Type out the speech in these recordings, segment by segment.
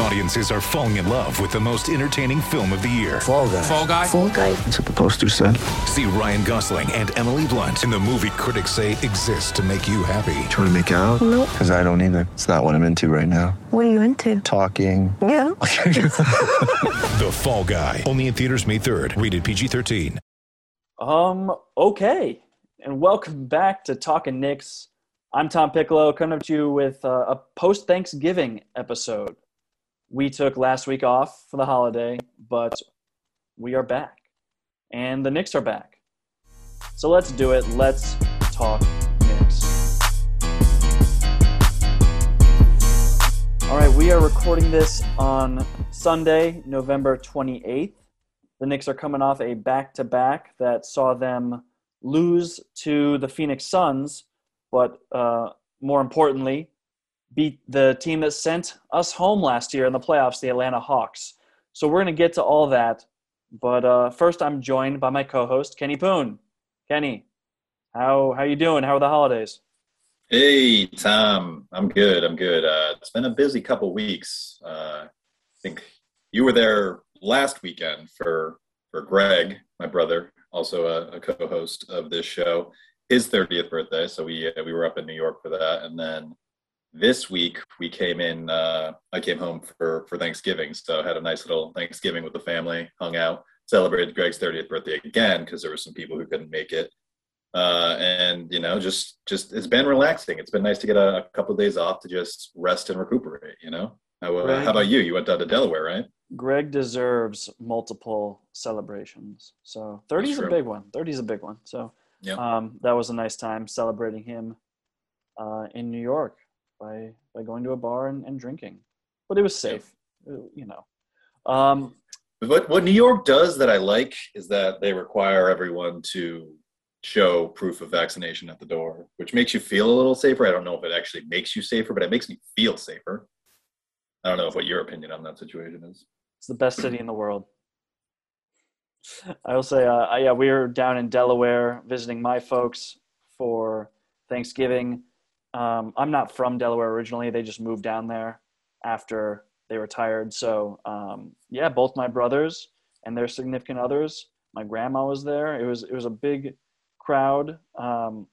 Audiences are falling in love with the most entertaining film of the year. Fall guy. Fall Guy. Fall guy. That's what the poster said. See Ryan Gosling and Emily Blunt in the movie critics say exists to make you happy. Trying to make it out? Nope. Because I don't either. It's not what I'm into right now. What are you into? Talking. Yeah. The Fall Guy. Only in theaters May 3rd. Rated PG-13. Um, okay. And welcome back to Talking Knicks. I'm Tom Piccolo, coming up to you with uh, a post Thanksgiving episode. We took last week off for the holiday, but we are back. And the Knicks are back. So let's do it. Let's talk Knicks. All right, we are recording this on Sunday, November 28th. The Knicks are coming off a back to back that saw them lose to the Phoenix Suns, but uh, more importantly, beat the team that sent us home last year in the playoffs, the Atlanta Hawks. So we're going to get to all that. But uh, first, I'm joined by my co-host Kenny Poon. Kenny, how how you doing? How are the holidays? Hey Tom, I'm good. I'm good. Uh, it's been a busy couple weeks. Uh, I think you were there last weekend for for Greg, my brother, also a, a co-host of this show, his 30th birthday. So we uh, we were up in New York for that, and then this week we came in. Uh, I came home for for Thanksgiving, so had a nice little Thanksgiving with the family, hung out, celebrated Greg's 30th birthday again because there were some people who couldn't make it uh, and you know just just it's been relaxing it's been nice to get a, a couple of days off to just rest and recuperate you know how, uh, Right. how about you you went down to delaware right Greg deserves multiple celebrations. So 30 is a big one. 30 is a big one. So Yeah. um, that was a nice time celebrating him uh, in New York by by going to a bar and, and drinking. But it was safe, uh, you know. Um, what what new york does that i like is that they require everyone to show proof of vaccination at the door which makes you feel a little safer i don't know if it actually makes you safer but it makes me feel safer i don't know what your opinion on that situation is It's the best city in the world. I will say, uh, yeah, we were down in Delaware visiting my folks for Thanksgiving. Um, I'm not from Delaware originally; they just moved down there after they retired. So, um, yeah, both my brothers and their significant others. My grandma was there. It was it was a big crowd. Um,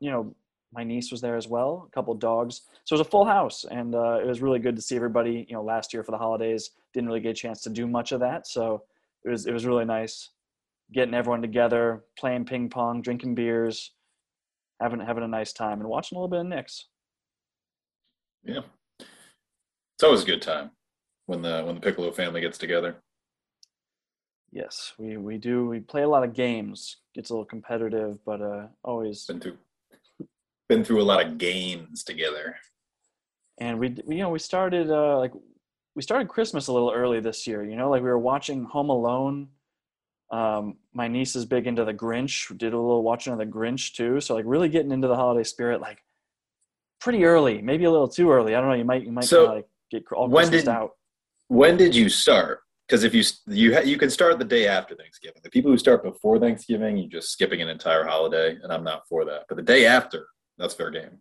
you know, my niece was there as well. A couple dogs. So it was a full house, and uh, it was really good to see everybody. You know, last year for the holidays, didn't really get a chance to do much of that. So it was it was really nice getting everyone together, playing ping pong, drinking beers, having having a nice time, and watching a little bit of Knicks. yeah it's always a good time when the when the piccolo family gets together Yes, we we do. We play a lot of games. Gets a little competitive, but uh, always. been through been through a lot of games together And we, we you know we started uh, like we started Christmas a little early this year. You know, like we were watching Home Alone. Um, my niece is big into the Grinch. Did a little watching of the Grinch too. So like really getting into the holiday spirit like pretty early, maybe a little too early. I don't know. You might you might So, like get all when did- out. when did you start because if you you ha- you can start the day after thanksgiving the people who start before thanksgiving you're just skipping an entire holiday and i'm not for that but the day after that's fair game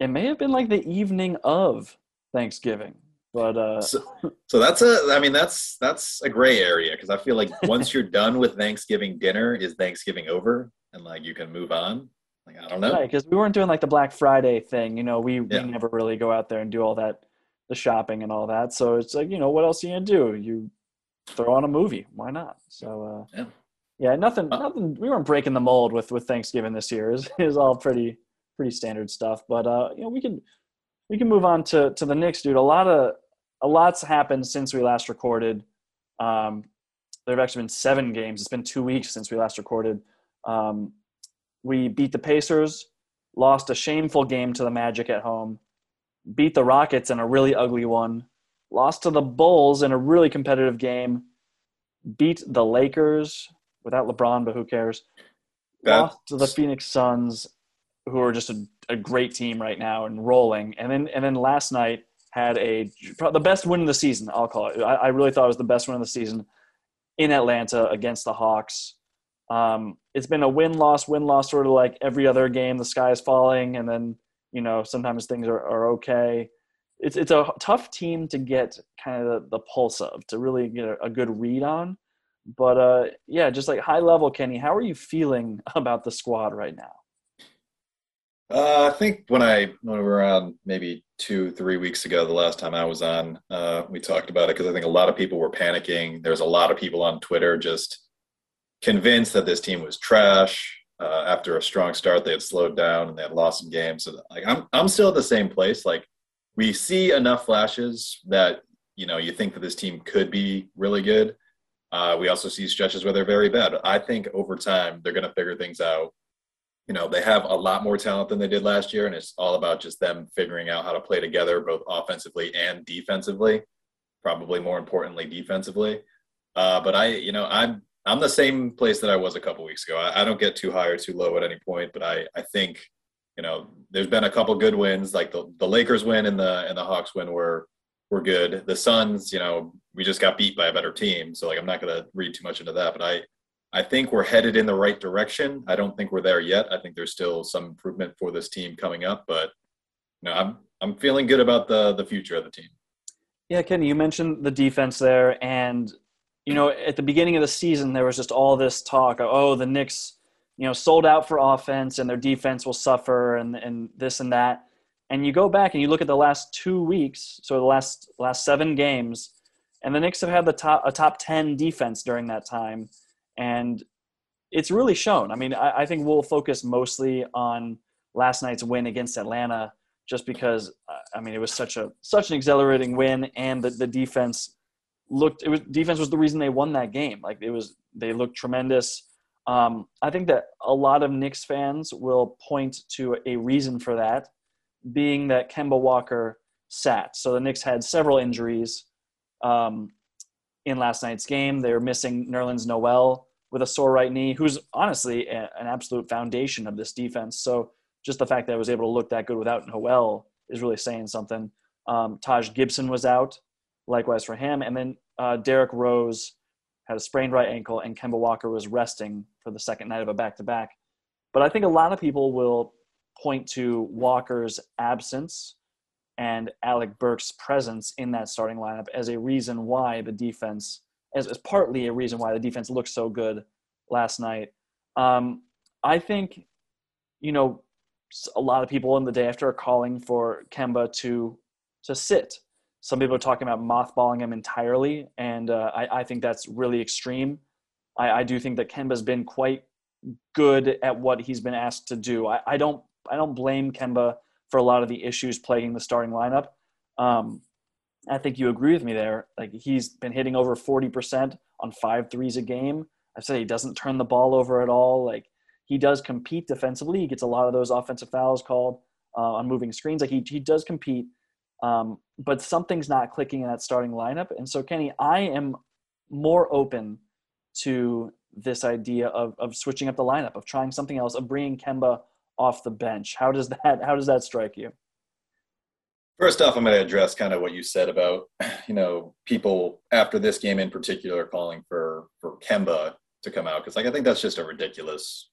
It may have been like the evening of Thanksgiving, but uh, so, so that's a i mean that's that's a gray area because i feel like once you're done with thanksgiving dinner is thanksgiving over and like you can move on like i don't know Right, because we weren't doing like the Black Friday thing. You know, we, Yeah. we never really go out there and do all that, the shopping and all that. So it's like, you know, what else are you gonna do? You throw on a movie. Why not? So uh, Yeah. yeah, nothing, Uh, nothing. We weren't breaking the mold with with Thanksgiving this year. is is all pretty pretty standard stuff. But uh, you know, we can we can move on to to the Knicks, dude. A lot of a lot's happened since we last recorded. Um, there have actually been seven games. It's been two weeks since we last recorded. Um, we beat the Pacers, lost a shameful game to the Magic at home, beat the Rockets in a really ugly one, lost to the Bulls in a really competitive game, beat the Lakers without LeBron, but who cares? That- lost to the Phoenix Suns, who are just a, a great team right now and rolling. And then and then last night had a the best win of the season. I'll call it. I, I really thought it was the best win of the season in Atlanta against the Hawks. Um, it's been a win loss win loss sort of like every other game. The sky is falling, and then you know sometimes things are, are okay. It's it's a tough team to get kind of the, the pulse of to really get a, a good read on. But uh, yeah, just like high level, Kenny, how are you feeling about the squad right now? Uh, I think when I when we were on maybe two three weeks ago, the last time I was on, uh, we talked about it because I think a lot of people were panicking. There's a lot of people on Twitter just convinced that this team was trash. Uh, after a strong start, they had slowed down and they had lost some games. So like I'm I'm still at the same place. Like we see enough flashes that you know you think that this team could be really good. Uh, we also see stretches where they're very bad. I think over time they're going to figure things out you know they have a lot more talent than they did last year and it's all about just them figuring out how to play together both offensively and defensively probably more importantly defensively. Uh, but i you know i'm i'm the same place that i was a couple weeks ago. I, I, don't get too high or too low at any point but i i think you know there's been a couple good wins like the, the lakers win and the and the hawks win were were good. The suns you know we just got beat by a better team so like i'm not going to read too much into that but i I think we're headed in the right direction. I don't think we're there yet. I think there's still some improvement for this team coming up, but you know, I'm I'm feeling good about the the future of the team. Yeah, Kenny, you mentioned the defense there, and you know, at the beginning of the season, there was just all this talk. Of, oh, the Knicks, you know, sold out for offense, and their defense will suffer, and and this and that. And you go back and you look at the last two weeks, so the last last seven games, and the Knicks have had the top a top ten defense during that time and it's really shown. I mean, I, I, think we'll focus mostly on last night's win against Atlanta, just because uh, I mean it was such a such an exhilarating win, and the, the defense looked. It was defense was the reason they won that game. Like it was, they looked tremendous. Um, I think that a lot of Knicks fans will point to a reason for that, being that Kemba Walker sat. So the Knicks had several injuries um, in last night's game. They were missing Nerlens Noel with a sore right knee, who's honestly a, an absolute foundation of this defense. So just the fact that I was able to look that good without Noel is really saying something. Um, Taj Gibson was out, likewise for him, and then uh, Derrick Rose had a sprained right ankle, and Kemba Walker was resting for the second night of a back-to-back. But I think a lot of people will point to Walker's absence and Alec Burks' presence in that starting lineup as a reason why the defense as, as partly a reason why the defense looked so good last night. Um, I think, you know, a lot of people in the day after are calling for Kemba to to sit. Some people are talking about mothballing him entirely, and uh, I, I, think that's really extreme. I, I, do think that Kemba's been quite good at what he's been asked to do. I, I don't I don't blame Kemba for a lot of the issues plaguing the starting lineup. Um, I think you agree with me there. Like he's been hitting over 40% on five threes a game. I've said he doesn't turn the ball over at all. Like he does compete defensively. He gets a lot of those offensive fouls called uh, on moving screens. Like he, he does compete, um, but something's not clicking in that starting lineup. And so, Kenny, I am more open to this idea of, of switching up the lineup, of trying something else, of bringing Kemba off the bench. How does that, how does that strike you? First off, I'm going to address kind of what you said about, you know, people after this game in particular calling for for Kemba to come out because, like, I think that's just a ridiculous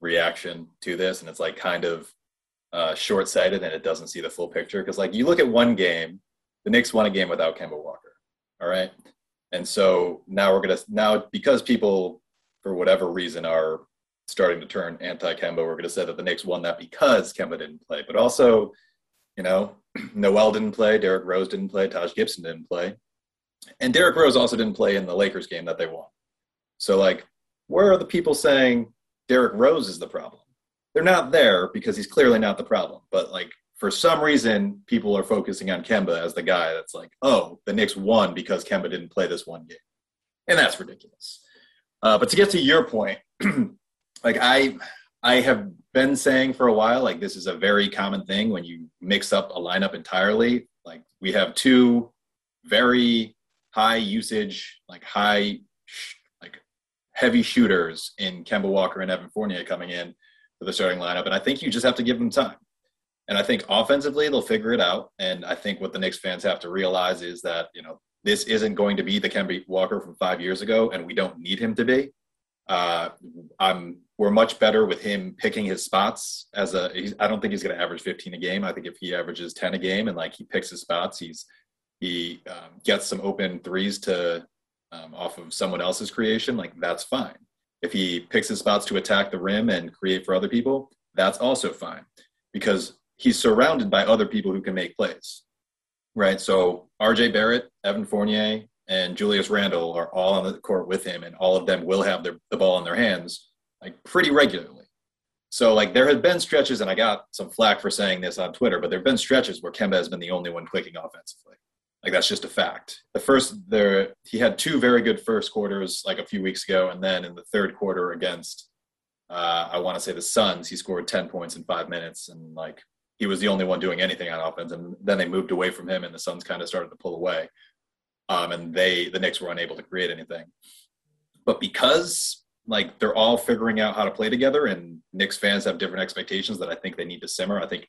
reaction to this, and it's like kind of uh, short-sighted, and it doesn't see the full picture. Because, like, you look at one game, the Knicks won a game without Kemba Walker, all right, and so now we're gonna now because people for whatever reason are starting to turn anti-Kemba, we're going to say that the Knicks won that because Kemba didn't play, but also you know, Noel didn't play, Derrick Rose didn't play, Taj Gibson didn't play. And Derrick Rose also didn't play in the Lakers game that they won. So, like, where are the people saying Derrick Rose is the problem? They're not there because he's clearly not the problem. But, like, for some reason, people are focusing on Kemba as the guy that's like, oh, the Knicks won because Kemba didn't play this one game. And that's ridiculous. Uh, but to get to your point, like, I, I have been saying for a while, like this is a very common thing when you mix up a lineup entirely. Like we have two very high usage, like high, like heavy shooters in Kemba Walker and Evan Fournier coming in for the starting lineup, and I think you just have to give them time. And I think offensively they'll figure it out. And I think what the Knicks fans have to realize is that you know this isn't going to be the Kemba Walker from five years ago, and we don't need him to be. Uh, I'm we're much better with him picking his spots as a. I don't think he's going to average 15 a game. I think if he averages 10 a game and like he picks his spots, he's he um, gets some open threes to um, off of someone else's creation. Like that's fine. If he picks his spots to attack the rim and create for other people, that's also fine because he's surrounded by other people who can make plays. Right. So RJ Barrett, Evan Fournier, and Julius Randle are all on the court with him, and all of them will have their, the ball in their hands like pretty regularly. So like there have been stretches, and I got some flack for saying this on Twitter, but there have been stretches where Kemba has been the only one clicking offensively. Like that's just a fact. The first there he had two very good first quarters like a few weeks ago, and then in the third quarter against uh, I want to say the Suns, he scored ten points in five minutes, and like he was the only one doing anything on offense. And then they moved away from him, and the Suns kind of started to pull away um, and they the Knicks were unable to create anything. But because like they're all figuring out how to play together, and Knicks fans have different expectations that I think they need to simmer. I think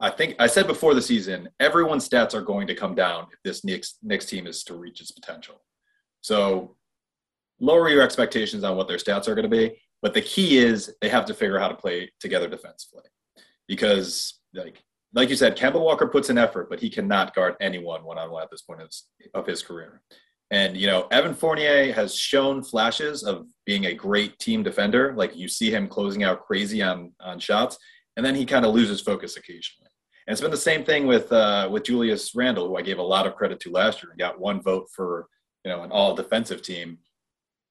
I think I said before the season, everyone's stats are going to come down if this Knicks Knicks team is to reach its potential. So lower your expectations on what their stats are going to be. But the key is they have to figure out how to play together defensively, because like like you said, Kemba Walker puts an effort, but he cannot guard anyone one on one at this point of his, of his career. And you know, Evan Fournier has shown flashes of being a great team defender. Like you see him closing out crazy on on shots, and then he kind of loses focus occasionally. And it's been the same thing with uh, with Julius Randle, who I gave a lot of credit to last year and got one vote for you know an all defensive team,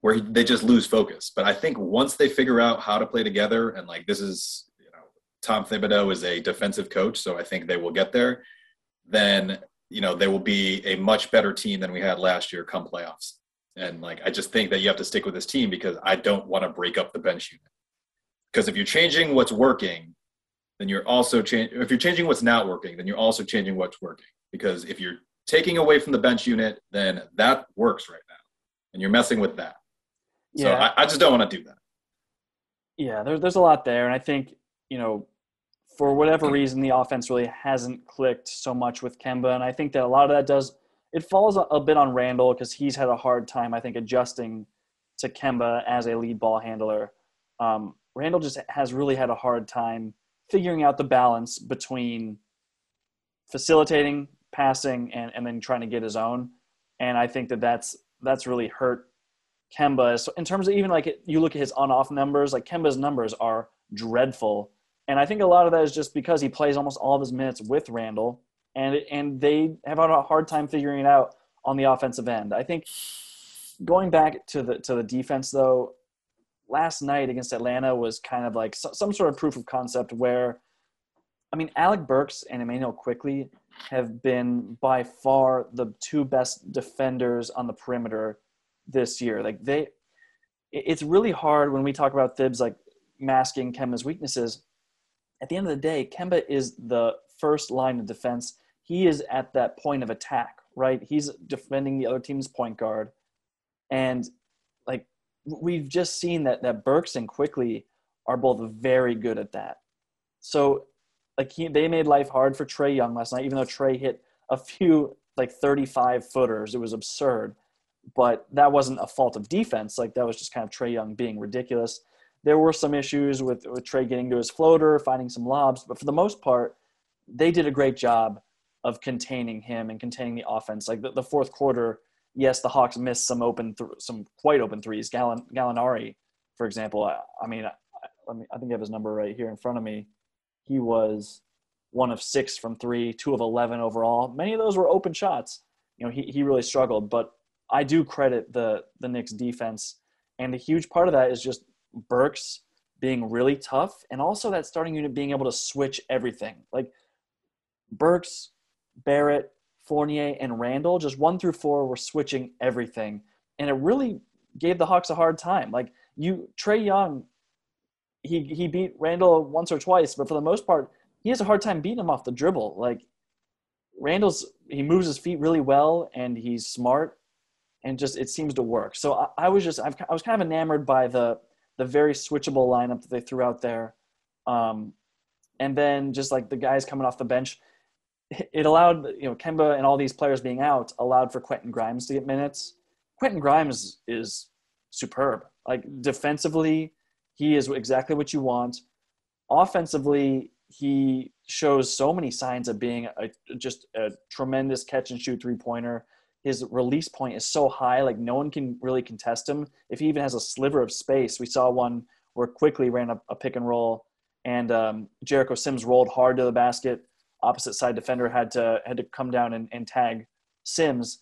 where he, they just lose focus. But I think once they figure out how to play together, and like this is you know Tom Thibodeau is a defensive coach, so I think they will get there. Then you know they will be a much better team than we had last year come playoffs. And like I just think that you have to stick with this team because I don't want to break up the bench unit. Because if you're changing what's working, then you're also changing. If you're changing what's not working, then you're also changing what's working. Because if you're taking away from the bench unit, then that works right now, and you're messing with that. Yeah. So I, I just don't want to do that. Yeah, there's there's a lot there, and I think you know for whatever reason, the offense really hasn't clicked so much with Kemba, and I think that a lot of that does it falls a, bit on Randle because he's had a hard time, I think, adjusting to Kemba as a lead ball handler. Um, Randle just has really had a hard time figuring out the balance between facilitating, passing, and, and then trying to get his own. And I think that that's that's really hurt Kemba. So in terms of even like you look at his on-off numbers, like Kemba's numbers are dreadful and I think a lot of that is just because he plays almost all of his minutes with Randle, and and they have had a hard time figuring it out on the offensive end. I think going back to the to the defense though, last night against Atlanta was kind of like some sort of proof of concept where, I mean, Alec Burks and Immanuel Quickley have been by far the two best defenders on the perimeter this year. Like they, it's really hard when we talk about Thibs like masking Kemba's weaknesses at the end of the day, Kemba is the first line of defense. He is at that point of attack, right? He's defending the other team's point guard. And like we've just seen that that Burks and Quickley are both very good at that. So like he, they made life hard for Trae Young last night, even though Trae hit a few like 35 footers. It was absurd. But that wasn't a fault of defense. Like that was just kind of Trae Young being ridiculous there were some issues with, with Trae getting to his floater, finding some lobs, but for the most part, they did a great job of containing him and containing the offense. Like the, the fourth quarter, yes, the Hawks missed some open, th- some quite open threes. Gallen, Gallinari, for example, I, I mean, I, I, I think I have his number right here in front of me. He was one of six from three, two of 11 overall. Many of those were open shots. You know, he, he really struggled, but I do credit the, the Knicks defense. And a huge part of that is just Burks being really tough and also that starting unit being able to switch everything. Like Burks, Barrett, Fournier, and Randle, just one through four were switching everything. And it really gave the Hawks a hard time. Like you Trae Young, he he beat Randle once or twice, but for the most part, he has a hard time beating him off the dribble. Like Randle's he moves his feet really well and he's smart and just it seems to work. So I, I was just I've, I was kind of enamored by the the very switchable lineup that they threw out there. Um, and then just like the guys coming off the bench, it allowed, you know, Kemba and all these players being out allowed for Quentin Grimes to get minutes. Quentin Grimes is superb. Like defensively, he is exactly what you want. Offensively, he shows so many signs of being a, just a tremendous catch and shoot three pointer. His release point is so high, like no one can really contest him. If he even has a sliver of space, we saw one where Quickley ran a, a pick and roll, and um, Jericho Sims rolled hard to the basket. Opposite side defender had to had to come down and, and tag Sims.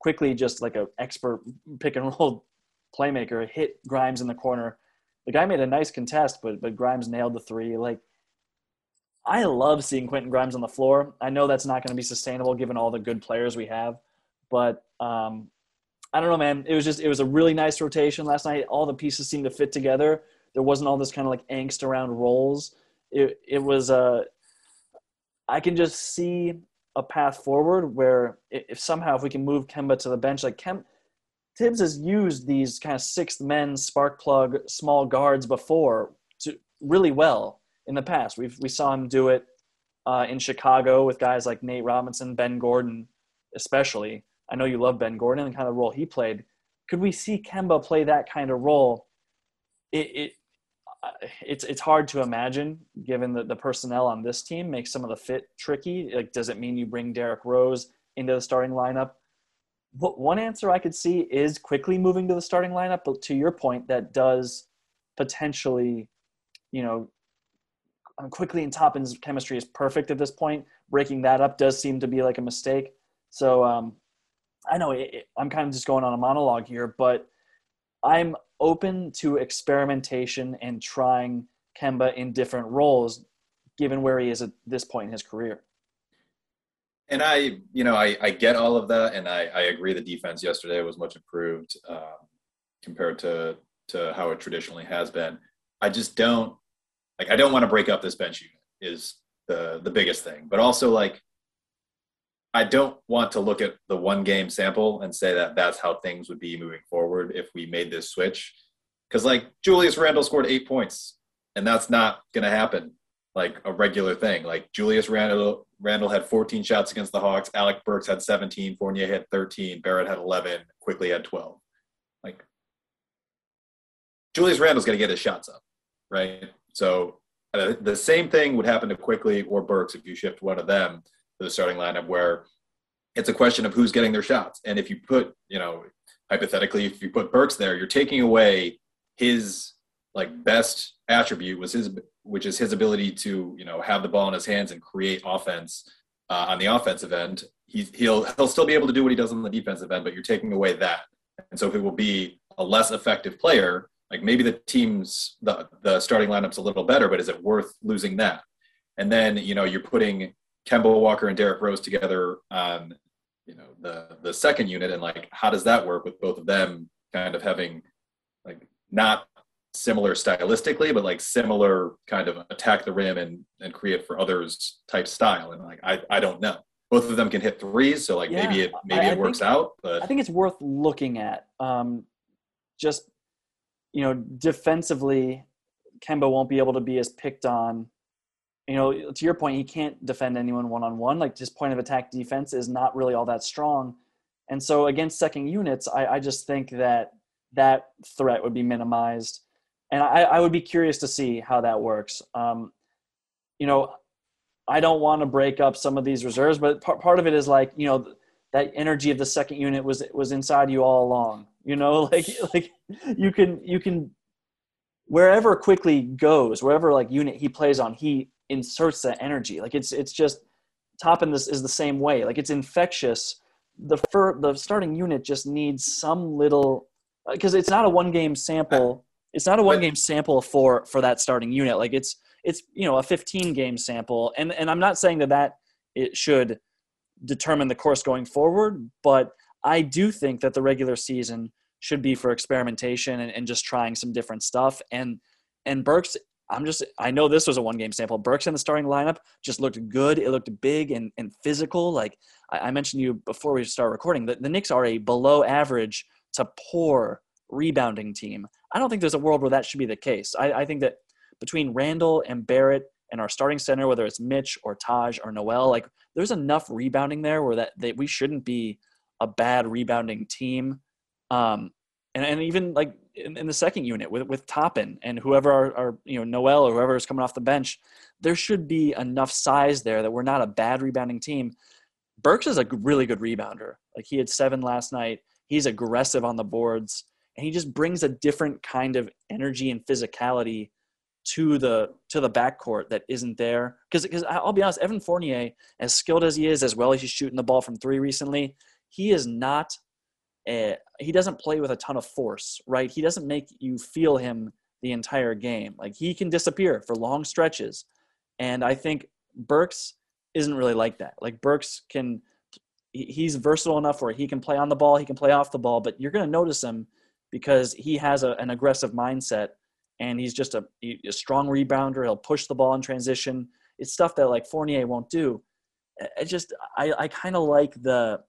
Quickley, just like an expert pick and roll playmaker, hit Grimes in the corner. The guy made a nice contest, but but Grimes nailed the three. Like I love seeing Quentin Grimes on the floor. I know that's not going to be sustainable given all the good players we have, but um, I don't know, man. It was just it was a really nice rotation last night. All the pieces seemed to fit together. There wasn't all this kind of like angst around roles. It it was uh, I can just see a path forward where if somehow if we can move Kemba to the bench, like Kem, Thibs has used these kind of sixth men spark plug small guards before to really well in the past. We've, we saw him do it uh, in Chicago with guys like Nate Robinson, Ben Gordon, especially. I know you love Ben Gordon and the kind of role he played. Could we see Kemba play that kind of role? It, it uh, it's it's hard to imagine given that the personnel on this team makes some of the fit tricky. Like, does it mean you bring Derrick Rose into the starting lineup? But one answer I could see is Quickley moving to the starting lineup, but to your point, that does potentially, you know, Quickley and Toppin's chemistry is perfect at this point. Breaking that up does seem to be like a mistake. So um, I know it, it, I'm kind of just going on a monologue here, but I'm open to experimentation and trying Kemba in different roles, given where he is at this point in his career. And I, you know, I, I get all of that, and I, I agree. The defense yesterday was much improved um, compared to to how it traditionally has been. I just don't like I don't want to break up this bench unit is the the biggest thing. But also like I don't want to look at the one game sample and say that that's how things would be moving forward if we made this switch. Cuz like Julius Randle scored 8 points and that's not going to happen like a regular thing. Like Julius Randle Randle had 14 shots against the Hawks, Alec Burks had 17, Fournier had 13, Barrett had 11, Quickley had 12. Like Julius Randle's going to get his shots up, right? So uh, the same thing would happen to Quickley or Burks if you shift one of them the starting lineup, where it's a question of who's getting their shots. And if you put, you know, hypothetically, if you put Burks there, you're taking away his like best attribute was his, which is his ability to, you know, have the ball in his hands and create offense uh, on the offensive end. He, he'll he'll still be able to do what he does on the defensive end, but you're taking away that. And so he will be a less effective player like maybe the team's the the starting lineup's a little better, but is it worth losing that? And then you know you're putting Kemba Walker and Derrick Rose together on you know the the second unit, and like how does that work with both of them kind of having like not similar stylistically, but like similar kind of attack the rim and and create for others type style. And like I I don't know. Both of them can hit threes, so like yeah, maybe it maybe I, it works out. But I think it's worth looking at. Um, just you know, defensively, Kemba won't be able to be as picked on. You know, to your point, he can't defend anyone one on one. Like his point of attack defense is not really all that strong. And so against second units, I, I just think that that threat would be minimized. And I, I would be curious to see how that works. Um, you know, I don't want to break up some of these reserves, but part, part of it is like, you know, that energy of the second unit was was inside you all along you know like like you can you can wherever Quickley goes wherever like unit he plays on he inserts that energy. Like it's it's just Toppin this is the same way. Like it's infectious. The fir- the starting unit just needs some little uh, because it's not a one game sample. It's not a one game sample for for that starting unit. Like it's it's you know a 15 game sample. And and i'm not saying that that it should determine the course going forward. But I do think that the regular season should be for experimentation and, and just trying some different stuff. And and Burks, I'm just I know this was a one game sample. Burks in the starting lineup just looked good. It looked big and, and physical. Like I, I mentioned you before we start recording, that the Knicks are a below average to poor rebounding team. I don't think there's a world where that should be the case. I, I think that between Randle and Barrett and our starting center, whether it's Mitch or Taj or Noel, like there's enough rebounding there where that, that we shouldn't be a bad rebounding team. Um, and, and even like in, in the second unit with with Toppin and whoever are, are you know Noel or whoever is coming off the bench, there should be enough size there that we're not a bad rebounding team. Burks is a really good rebounder. Like he had seven last night. He's aggressive on the boards, and he just brings a different kind of energy and physicality to the to the backcourt that isn't there. Because because I'll be honest, Evan Fournier, as skilled as he is, as well as he's shooting the ball from three recently, he is not. A, he doesn't play with a ton of force, right? He doesn't make you feel him the entire game. Like he can disappear for long stretches, and I think Burks isn't really like that. Like Burks can. He's versatile enough where he can play on the ball, he can play off the ball, but you're going to notice him because he has a, an aggressive mindset and he's just a, a strong rebounder. He'll push the ball in transition. It's stuff that like Fournier won't do. Eh, I just I, I kind of like the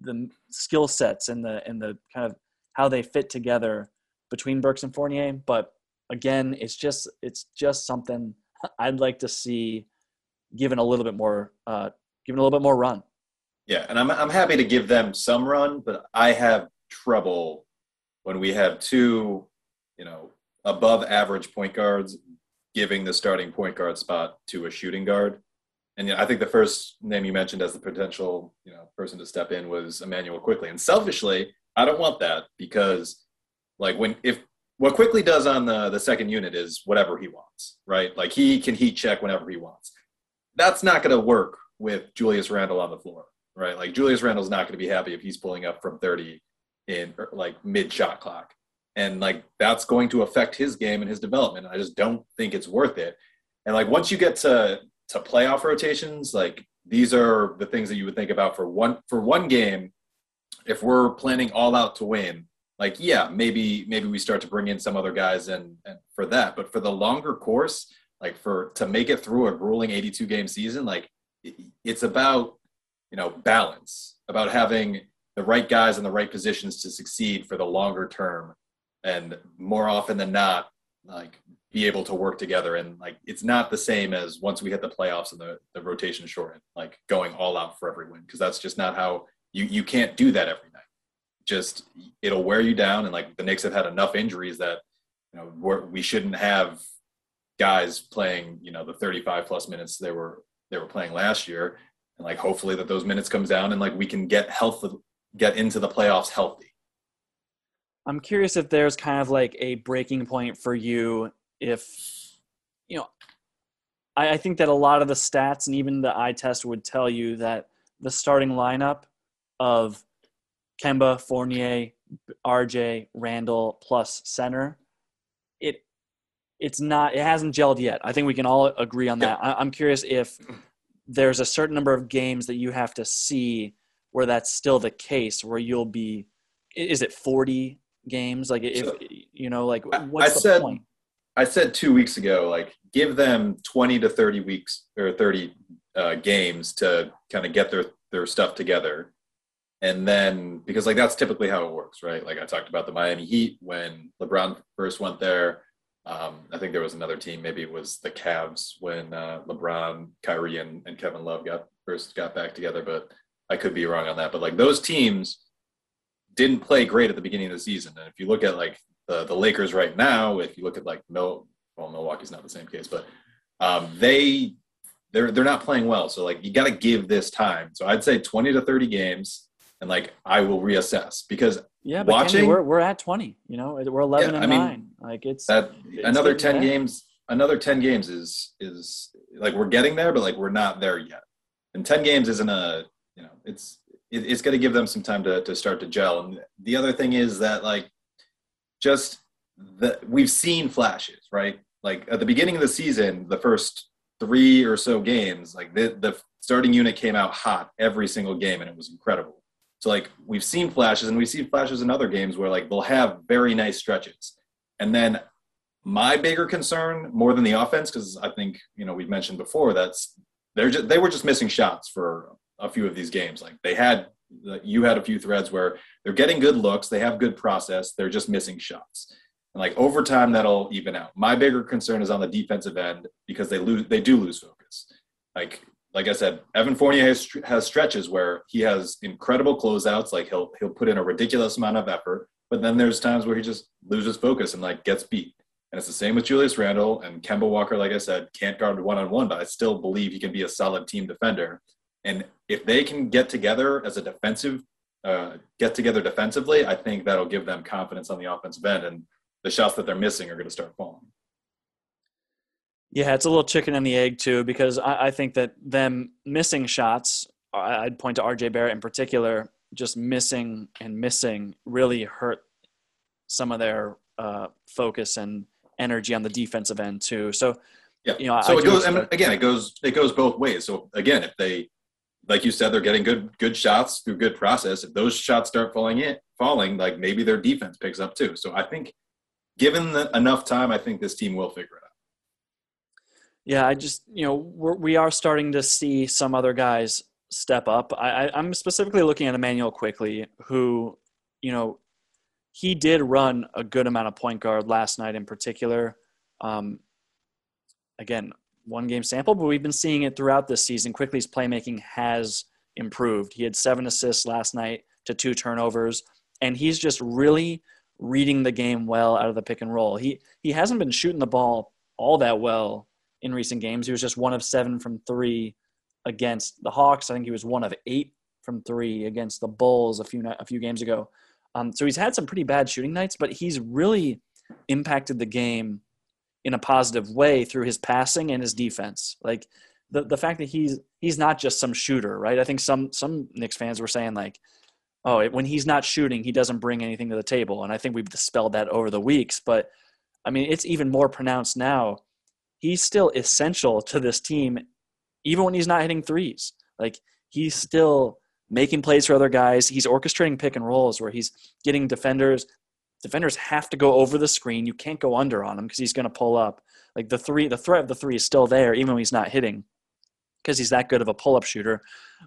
the skill sets and the and the kind of how they fit together between Burks and Fournier. But again, it's just it's just something I'd like to see given a little bit more uh, given a little bit more run. Yeah, and I'm I'm happy to give them some run, but I have trouble when we have two, you know, above average point guards giving the starting point guard spot to a shooting guard. And you know, I think the first name you mentioned as the potential, you know, person to step in was Immanuel Quickley. And selfishly, I don't want that because, like, when if what Quickley does on the the second unit is whatever he wants, right? Like he can heat check whenever he wants. That's not going to work with Julius Randle on the floor, right? Like Julius Randle's not going to be happy if he's pulling up from 30 in like mid shot clock and like that's going to affect his game and his development. I just don't think it's worth it. And like once you get to to playoff rotations, like these are the things that you would think about for one for one game. If we're planning all out to win, like yeah, maybe maybe we start to bring in some other guys and, and for that. But for the longer course, like for to make it through a grueling 82 game season, like it's about you know balance, about having the right guys in the right positions to succeed for the longer term and more often than not like be able to work together. And like it's not the same as once we hit the playoffs and the, the rotation shortened like going all out for every win because that's just not how you you can't do that every night. Just it'll wear you down. And like the Knicks have had enough injuries that you know we're, we shouldn't have guys playing you know the 35 plus minutes they were they were playing last year. And like hopefully that those minutes comes down and like we can get health get into the playoffs healthy. I'm curious if there's kind of like a breaking point for you if you know I, I, think that a lot of the stats and even the eye test would tell you that the starting lineup of Kemba, Fournier, RJ, Randle plus center, it it's not it hasn't gelled yet. I think we can all agree on that. I, I'm curious if there's a certain number of games that you have to see where that's still the case, where you'll be is it 40 games? Like if you know, like what's I the said, point? I said two weeks ago, like give them twenty to thirty weeks or thirty uh, games to kind of get their their stuff together, and then because like that's typically how it works, right? Like I talked about the Miami Heat when LeBron first went there. Um, I think there was another team, maybe it was the Cavs when uh, LeBron, Kyrie, and, and Kevin Love got first got back together, but I could be wrong on that. But like those teams didn't play great at the beginning of the season. And if you look at like the, the Lakers right now, if you look at like Mil, well, Milwaukee's not the same case, but um, they they're they're not playing well. So like you got to give this time. So I'd say 20 to 30 games, and like I will reassess because yeah, but watching Kenny, we're we're at 20. You know, we're 11 yeah, and I mean, nine. Like it's that it's another 10 bad. games. Another 10 games is is like we're getting there, but like we're not there yet. And 10 games isn't a you know it's it, it's going to give them some time to, to start to gel. And the other thing is that like just the we've seen flashes, right? Like at the beginning of the season, the first three or so games, like the, the starting unit came out hot every single game and it was incredible. So like we've seen flashes and we've seen flashes in other games where like they'll have very nice stretches. And then my bigger concern more than the offense, because I think, you know, we've mentioned before that's they're just, they were just missing shots for a few of these games. Like they had, you had a few threads where they're getting good looks, they have good process, they're just missing shots. And like over time, that'll even out. My bigger concern is on the defensive end because they lose, they do lose focus. Like like I said, Evan Fournier has, has stretches where he has incredible closeouts. Like he'll he'll put in a ridiculous amount of effort, but then there's times where he just loses focus and like gets beat. And it's the same with Julius Randle and Kemba Walker. Like I said, can't guard one on one, but I still believe he can be a solid team defender. And if they can get together as a defensive, uh, get together defensively, I think that'll give them confidence on the offensive end, and the shots that they're missing are going to start falling. Yeah, it's a little chicken and the egg too, because I, I think that them missing shots, I'd point to RJ Barrett in particular, just missing and missing really hurt some of their uh, focus and energy on the defensive end too. So, yeah, you know, so I it goes. I mean, again, it goes. It goes both ways. So again, if they, like you said, they're getting good good shots through good process. If those shots start falling in, falling, like maybe their defense picks up too. So I think, given the, enough time, I think this team will figure it out. Yeah, I just you know we're, we are starting to see some other guys step up. I, I, I'm specifically looking at Immanuel Quickley, who you know he did run a good amount of point guard last night in particular. Um, again, one game sample, but we've been seeing it throughout this season. Quickley's playmaking has improved. He had seven assists last night to two turnovers, and he's just really reading the game well out of the pick and roll. He he hasn't been shooting the ball all that well in recent games. He was just one of seven from three against the Hawks. I think he was one of eight from three against the Bulls a few a few games ago. Um, so he's had some pretty bad shooting nights, but he's really impacted the game in a positive way through his passing and his defense. Like the the fact that he's he's not just some shooter, right? I think some some Knicks fans were saying like, oh, when he's not shooting, he doesn't bring anything to the table, and I think we've dispelled that over the weeks. But I mean, it's even more pronounced now. He's still essential to this team, even when he's not hitting threes. Like he's still making plays for other guys. He's orchestrating pick and rolls where he's getting defenders. Defenders have to go over the screen. You can't go under on him because he's going to pull up. Like the three, the threat of the three is still there, even when he's not hitting, because he's that good of a pull-up shooter.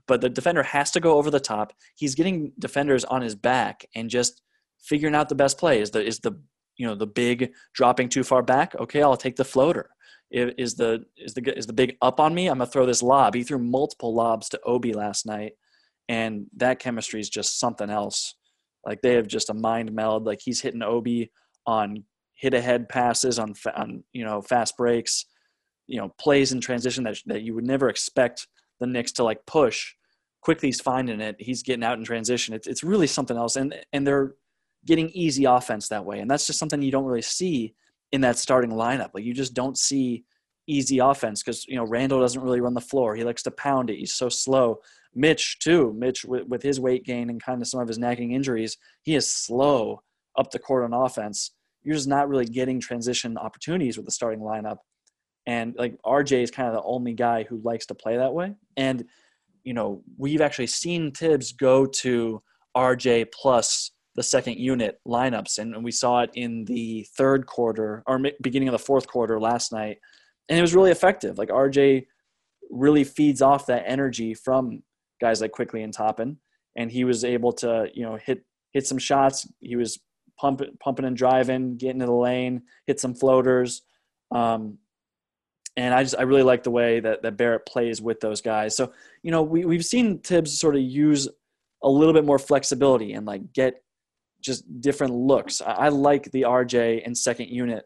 But the defender has to go over the top. He's getting defenders on his back and just figuring out the best play. Is the is the you know the big dropping too far back? Okay, I'll take the floater. Is the is the is the big up on me? I'm gonna throw this lob. He threw multiple lobs to Obi last night, and that chemistry is just something else. Like they have just a mind meld. Like he's hitting Obi on hit ahead passes on on you know fast breaks, you know plays in transition that that you would never expect the Knicks to like push. Quickley, he's finding it. He's getting out in transition. It's it's really something else, and and they're getting easy offense that way, and that's just something you don't really see in that starting lineup. Like you just don't see easy offense because you know Randle doesn't really run the floor. He likes to pound it. He's so slow. Mitch too. Mitch with, with his weight gain and kind of some of his nagging injuries, he is slow up the court on offense. You're just not really getting transition opportunities with the starting lineup. And like RJ is kind of the only guy who likes to play that way. And you know we've actually seen Thibs go to RJ plus the second unit lineups, and we saw it in the third quarter or beginning of the fourth quarter last night, and it was really effective. Like RJ really feeds off that energy from guys like Quickley and Toppin, and he was able to you know hit hit some shots. He was pumping pumping and driving, getting to the lane, hit some floaters. Um, and I just I really like the way that, that Barrett plays with those guys. So you know we we've seen Thibs sort of use a little bit more flexibility and like get just different looks. I, I like the RJ and second unit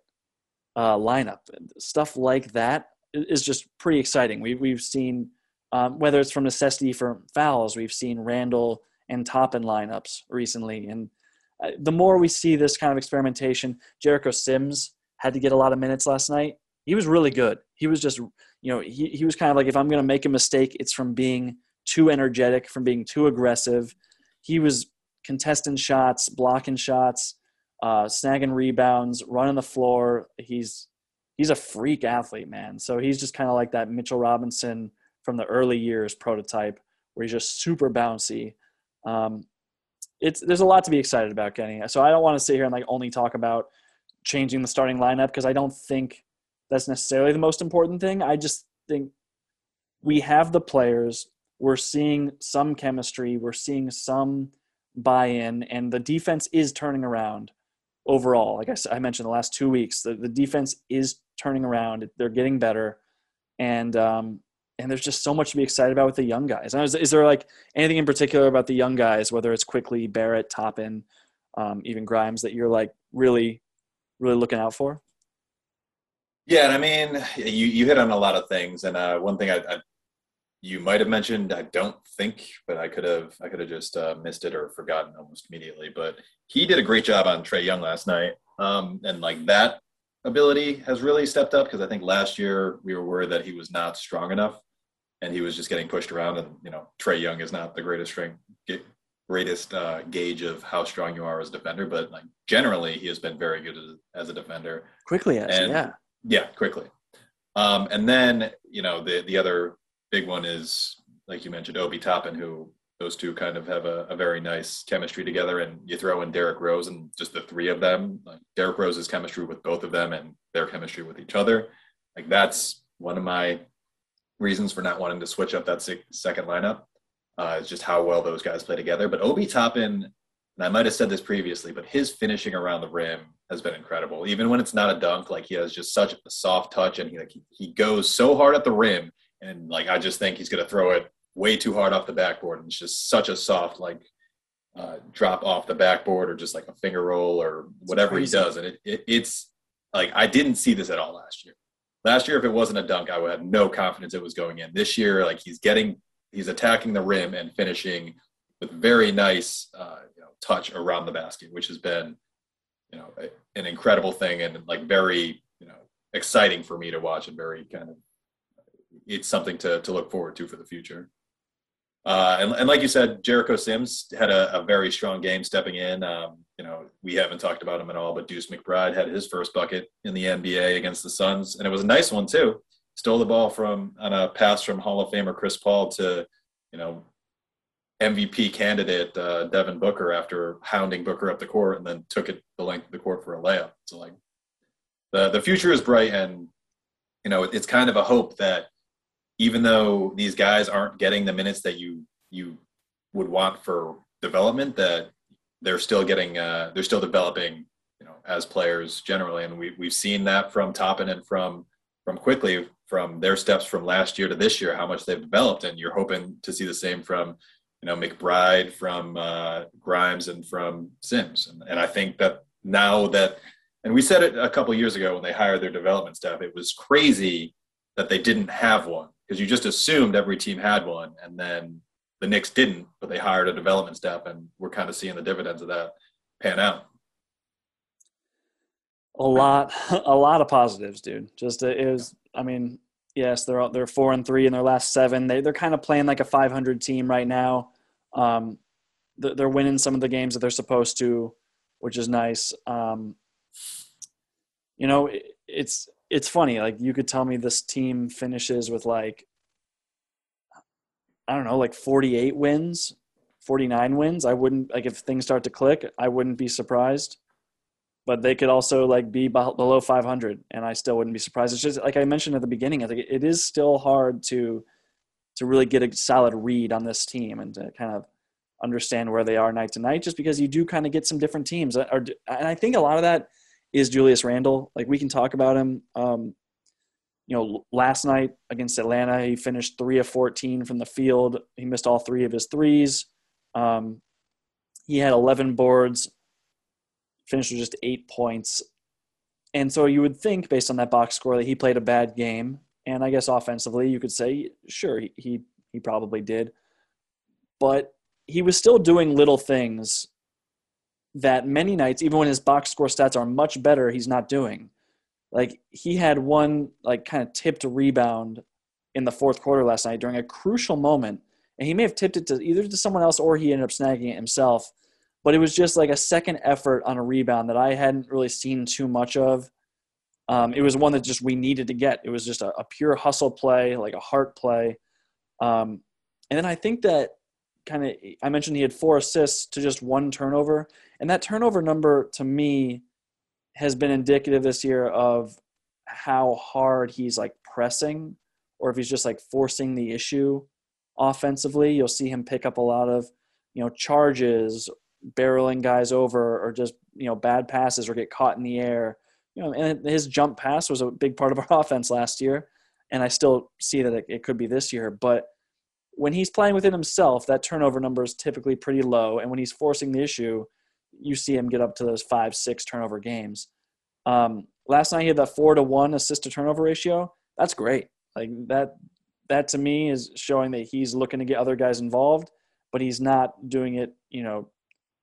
uh, lineup. Stuff like that is just pretty exciting. We we've seen um, whether it's from necessity for fouls, we've seen Randle and Toppin lineups recently, and uh, the more we see this kind of experimentation, Jericho Sims had to get a lot of minutes last night. He was really good. He was just, you know, he, he was kind of like, if I'm going to make a mistake, it's from being too energetic, from being too aggressive. He was contesting shots, blocking shots, uh, snagging rebounds, running the floor. He's he's a freak athlete, man. So he's just kind of like that Mitchell Robinson from the early years prototype, where he's just super bouncy. Um, it's there's a lot to be excited about, Kenny. So I don't want to sit here and like only talk about changing the starting lineup because I don't think that's necessarily the most important thing. I just think we have the players. We're seeing some chemistry. We're seeing some buy-in, and the defense is turning around overall. Like I mentioned, the last two weeks, the, the defense is turning around. They're getting better, and um, and there's just so much to be excited about with the young guys. Is there like anything in particular about the young guys, whether it's Quickley Barrett, Toppin, um, even Grimes that you're like really, really looking out for? Yeah, and I mean, you you hit on a lot of things, and uh, one thing I, I you might have mentioned, I don't think, but I could have I could have just uh, missed it or forgotten almost immediately. But he did a great job on Trae Young last night, um, and like that ability has really stepped up because I think last year we were worried that he was not strong enough, and he was just getting pushed around. And you know, Trae Young is not the greatest strength greatest uh, gauge of how strong you are as a defender, but like generally he has been very good as, as a defender. Quickley, as, and, yeah, yeah, Quickley. Um, and then you know the the other big one is like you mentioned, Obi Toppin, who those two kind of have a, a, very nice chemistry together. And you throw in Derrick Rose and just the three of them, like Derrick Rose's chemistry with both of them and their chemistry with each other. Like that's one of my reasons for not wanting to switch up that second lineup. Uh, it's just how well those guys play together. But Obi Toppin, and I might have said this previously, but his finishing around the rim has been incredible. Even when it's not a dunk, like he has just such a soft touch, and he like he goes so hard at the rim, and like I just think he's going to throw it way too hard off the backboard, and it's just such a soft like uh, drop off the backboard or just like a finger roll or whatever he does, and it, it, it's like I didn't see this at all last year. Last year, if it wasn't a dunk, I would have no confidence it was going in. This year, like he's getting he's attacking the rim and finishing with very nice uh, you know, touch around the basket, which has been you know a, an incredible thing and like very you know exciting for me to watch and very kind of it's something to to look forward to for the future. Uh, and, and like you said, Jericho Sims had a, a very strong game stepping in. Um, you know, we haven't talked about him at all, but Deuce McBride had his first bucket in the NBA against the Suns, and it was a nice one too stole the ball from on a pass from Hall of Famer Chris Paul to, you know, MVP candidate uh, Devin Booker after hounding Booker up the court and then took it the length of the court for a layup. So like the the future is bright and you know it's kind of a hope that even though these guys aren't getting the minutes that you you would want for development that they're still getting uh, they're still developing you know as players generally. And we we've seen that from Toppin and from from Quickley from their steps from last year to this year, how much they've developed, and you're hoping to see the same from you know McBride, from uh, Grimes, and from Sims. And, and I think that now that, and we said it a couple years ago when they hired their development staff, it was crazy that they didn't have one because you just assumed every team had one, and then the Knicks didn't, but they hired a development staff, and we're kind of seeing the dividends of that pan out a lot a lot of positives dude just uh, it was I mean, yes, they're they're four and three in their last seven. They they're kind of playing like a 500 team right now. Um, they're winning some of the games that they're supposed to, which is nice. Um, you know, it's it's funny. Like you could tell me this team finishes with like I don't know, like 48 wins, 49 wins. I wouldn't like if things start to click. I wouldn't be surprised but they could also like be below 500 and i still wouldn't be surprised it's just like i mentioned at the beginning i think it is still hard to to really get a solid read on this team and to kind of understand where they are night to night just because you do kind of get some different teams uh, and i think a lot of that is julius randle like we can talk about him um, you know last night against atlanta he finished 3 of 14 from the field he missed all three of his threes um, he had 11 boards finished with just eight points. And so you would think, based on that box score, that he played a bad game. And I guess offensively, you could say, sure, he, he, he probably did. But he was still doing little things that many nights, even when his box score stats are much better, he's not doing. Like he had one like kind of tipped rebound in the fourth quarter last night during a crucial moment, and he may have tipped it to either to someone else or he ended up snagging it himself but it was just like a second effort on a rebound that I hadn't really seen too much of. Um, it was one that just we needed to get. It was just a, a pure hustle play, like a heart play. Um, and then I think that kind of I mentioned he had four assists to just one turnover, and that turnover number to me has been indicative this year of how hard he's like pressing, or if he's just like forcing the issue offensively. You'll see him pick up a lot of you know charges barreling guys over or just you know bad passes or get caught in the air. You know, and his jump pass was a big part of our offense last year, and I still see that it, it could be this year. But when he's playing within himself, that turnover number is typically pretty low, and when he's forcing the issue, you see him get up to those five, six turnover games. Um, last night he had that four to one assist to turnover ratio. That's great. Like that, that to me is showing that he's looking to get other guys involved, but he's not doing it. You know,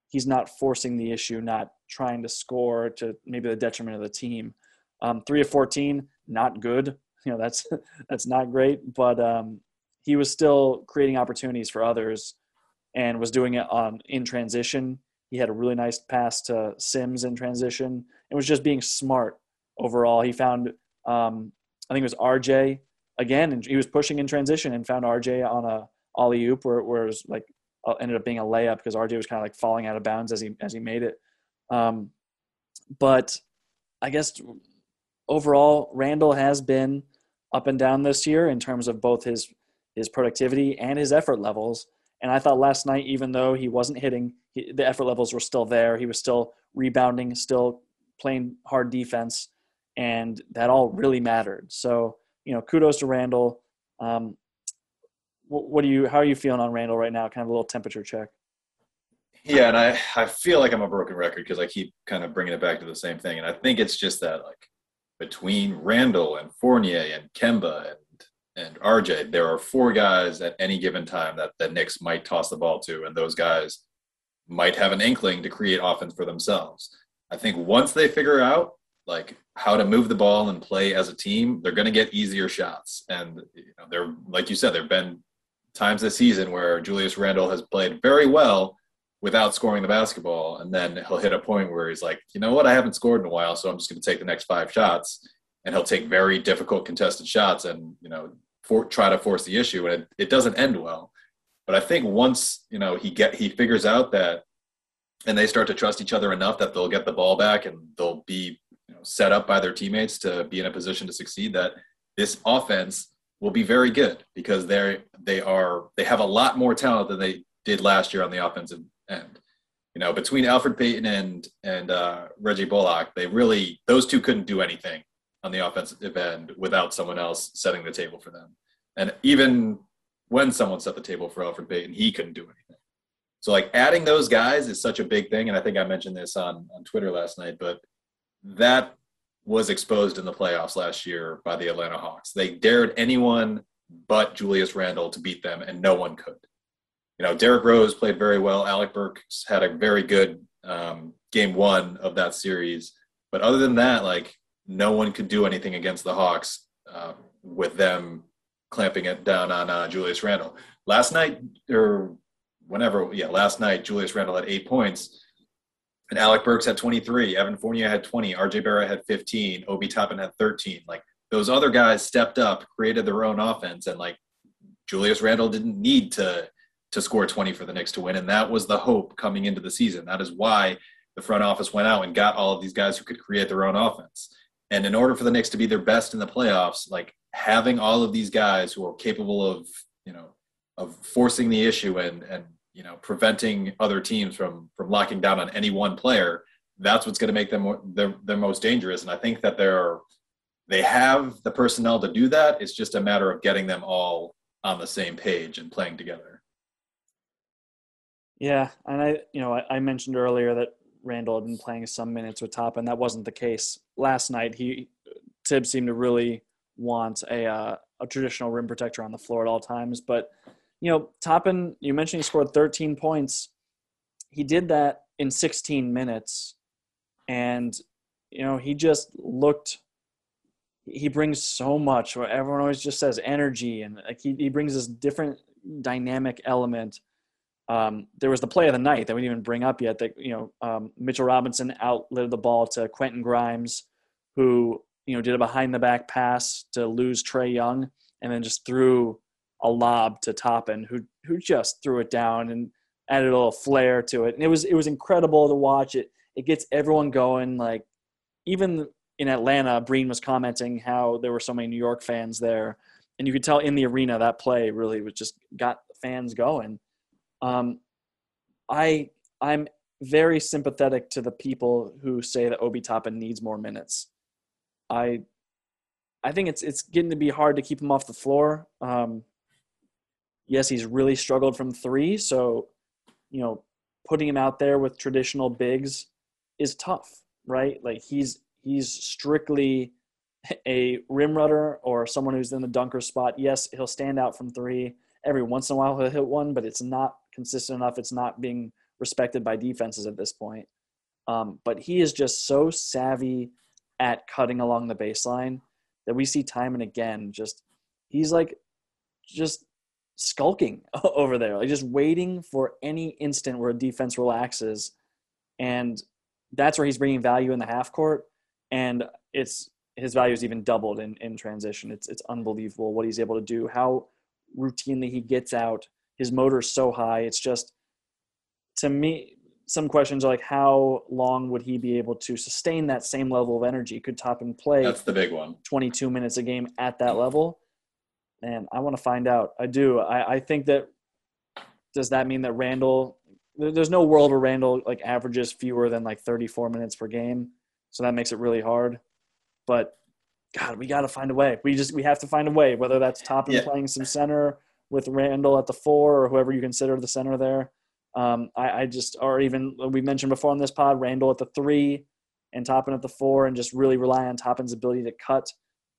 he's not forcing the issue, not trying to score to maybe the detriment of the team. Um, three of fourteen, not good. You know, that's that's not great, but um, he was still creating opportunities for others and was doing it on in transition. He had a really nice pass to Sims in transition and was just being smart overall. He found, um, I think it was RJ again, and he was pushing in transition and found RJ on a alley oop where, where it was like uh, ended up being a layup because RJ was kind of like falling out of bounds as he as he made it. Um, but I guess overall, Randle has been up and down this year in terms of both his his productivity and his effort levels. And I thought last night, even though he wasn't hitting, he, the effort levels were still there. He was still rebounding, still playing hard defense, and that all really mattered. So, you know, kudos to Randle. Um, what, what do you? How are you feeling on Randle right now? Kind of a little temperature check. Yeah, and I I feel like I'm a broken record because I keep kind of bringing it back to the same thing, and I think it's just that like between Randle and Fournier and Kemba and and RJ, there are four guys at any given time that the Knicks might toss the ball to, and those guys might have an inkling to create offense for themselves. I think once they figure out like how to move the ball and play as a team, they're going to get easier shots. And you know, they're like you said, there've been times this season where Julius Randle has played very well without scoring the basketball, and then he'll hit a point where he's like, you know what, I haven't scored in a while, so I'm just going to take the next five shots and he'll take very difficult contested shots and you know for, try to force the issue and it, it doesn't end well. But i think once you know he get he figures out that and they start to trust each other enough that they'll get the ball back and they'll be you know, set up by their teammates to be in a position to succeed that this offense will be very good because they're they are they have a lot more talent than they did last year on the offensive end. You know between Elfrid Payton and and uh, reggie bullock they really those two couldn't do anything on the offensive end without someone else setting the table for them. And even when someone set the table for Elfrid Payton, he couldn't do anything. So like adding those guys is such a big thing. And I think I mentioned this on, on Twitter last night, but that was exposed in the playoffs last year by the Atlanta Hawks. They dared anyone but Julius Randle to beat them, and no one could. You know, Derrick Rose played very well. Alec Burks had a very good um, game one of that series. But other than that, like no one could do anything against the Hawks uh, with them clamping it down on uh, Julius Randle. Last night, or whenever, yeah, last night, Julius Randle had eight points, and Alec Burks had 23. Evan Fournier had 20. RJ Barrett had 15. Obi Toppin had 13. Like those other guys stepped up, created their own offense, and like Julius Randle didn't need to to score 20 for the Knicks to win, and that was the hope coming into the season. That is why the front office went out and got all of these guys who could create their own offense. And in order for the Knicks to be their best in the playoffs, like having all of these guys who are capable of, you know, of forcing the issue and and you know preventing other teams from from locking down on any one player, that's what's going to make them their their most dangerous. And I think that they're they have the personnel to do that. It's just a matter of getting them all on the same page and playing together. Yeah, and I, you know, I, I mentioned earlier that Randle had been playing some minutes with Top, and That wasn't the case last night. He Thibs seemed to really want a uh, a traditional rim protector on the floor at all times. But you know, Toppin, you mentioned he scored 13 points. He did that in 16 minutes, and you know he just looked. He brings so much. Everyone always just says energy, and like he, he brings this different dynamic element um, there was the play of the night that we didn't even bring up yet. That you know um, Mitchell Robinson outlived the ball to Quentin Grimes, who you know did a behind the back pass to lose Trae Young, and then just threw a lob to Toppin, who who just threw it down and added a little flair to it. And it was it was incredible to watch. It it gets everyone going. Like even in Atlanta, Breen was commenting how there were so many New York fans there, and you could tell in the arena that play really was just got fans going. Um, I I'm very sympathetic to the people who say that Obi Toppin needs more minutes. I I think it's it's getting to be hard to keep him off the floor. Um, yes, he's really struggled from three, so you know putting him out there with traditional bigs is tough, right? Like he's he's strictly a rim runner or someone who's in the dunker spot. Yes, he'll stand out from three every once in a while. He'll hit one, but it's not consistent enough. It's not being respected by defenses at this point. Um, but he is just so savvy at cutting along the baseline that we see time and again. Just he's like just skulking over there, like just waiting for any instant where a defense relaxes, and that's where he's bringing value in the half court. And it's his value is even doubled in, in transition. It's it's unbelievable what he's able to do. How routinely he gets out. His motor is so high. It's just to me some questions are like how long would he be able to sustain that same level of energy? Could Toppin play That's the big one. 22 minutes a game at that level? And I want to find out. I do. I, I think that does that mean that Randle? there's no world where Randle like averages fewer than like 34 minutes per game. So that makes it really hard. But God, we got to find a way. We just we have to find a way. Whether that's Toppin Yeah. playing some center with Randle at the four, or whoever you consider the center there. Um, I, I just, or even we mentioned before on this pod, Randle at the three and Toppin at the four, and just really rely on Toppin's ability to cut